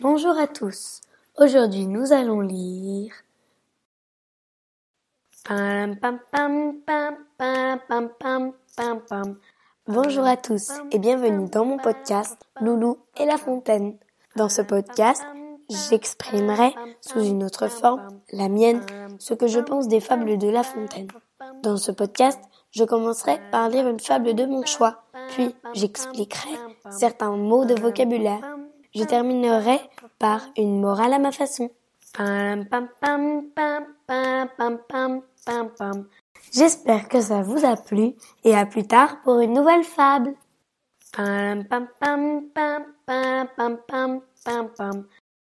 Bonjour à tous. Aujourd'hui, nous allons lire Bonjour à tous et bienvenue dans mon podcast Loulou et la fontaine. Dans ce podcast, j'exprimerai sous une autre forme, la mienne, ce que je pense des fables de La Fontaine. Dans ce podcast, je commencerai par lire une fable de mon choix, puis j'expliquerai certains mots de vocabulaire. Je terminerai par une morale à ma façon. J'espère que ça vous a plu et à plus tard pour une nouvelle fable.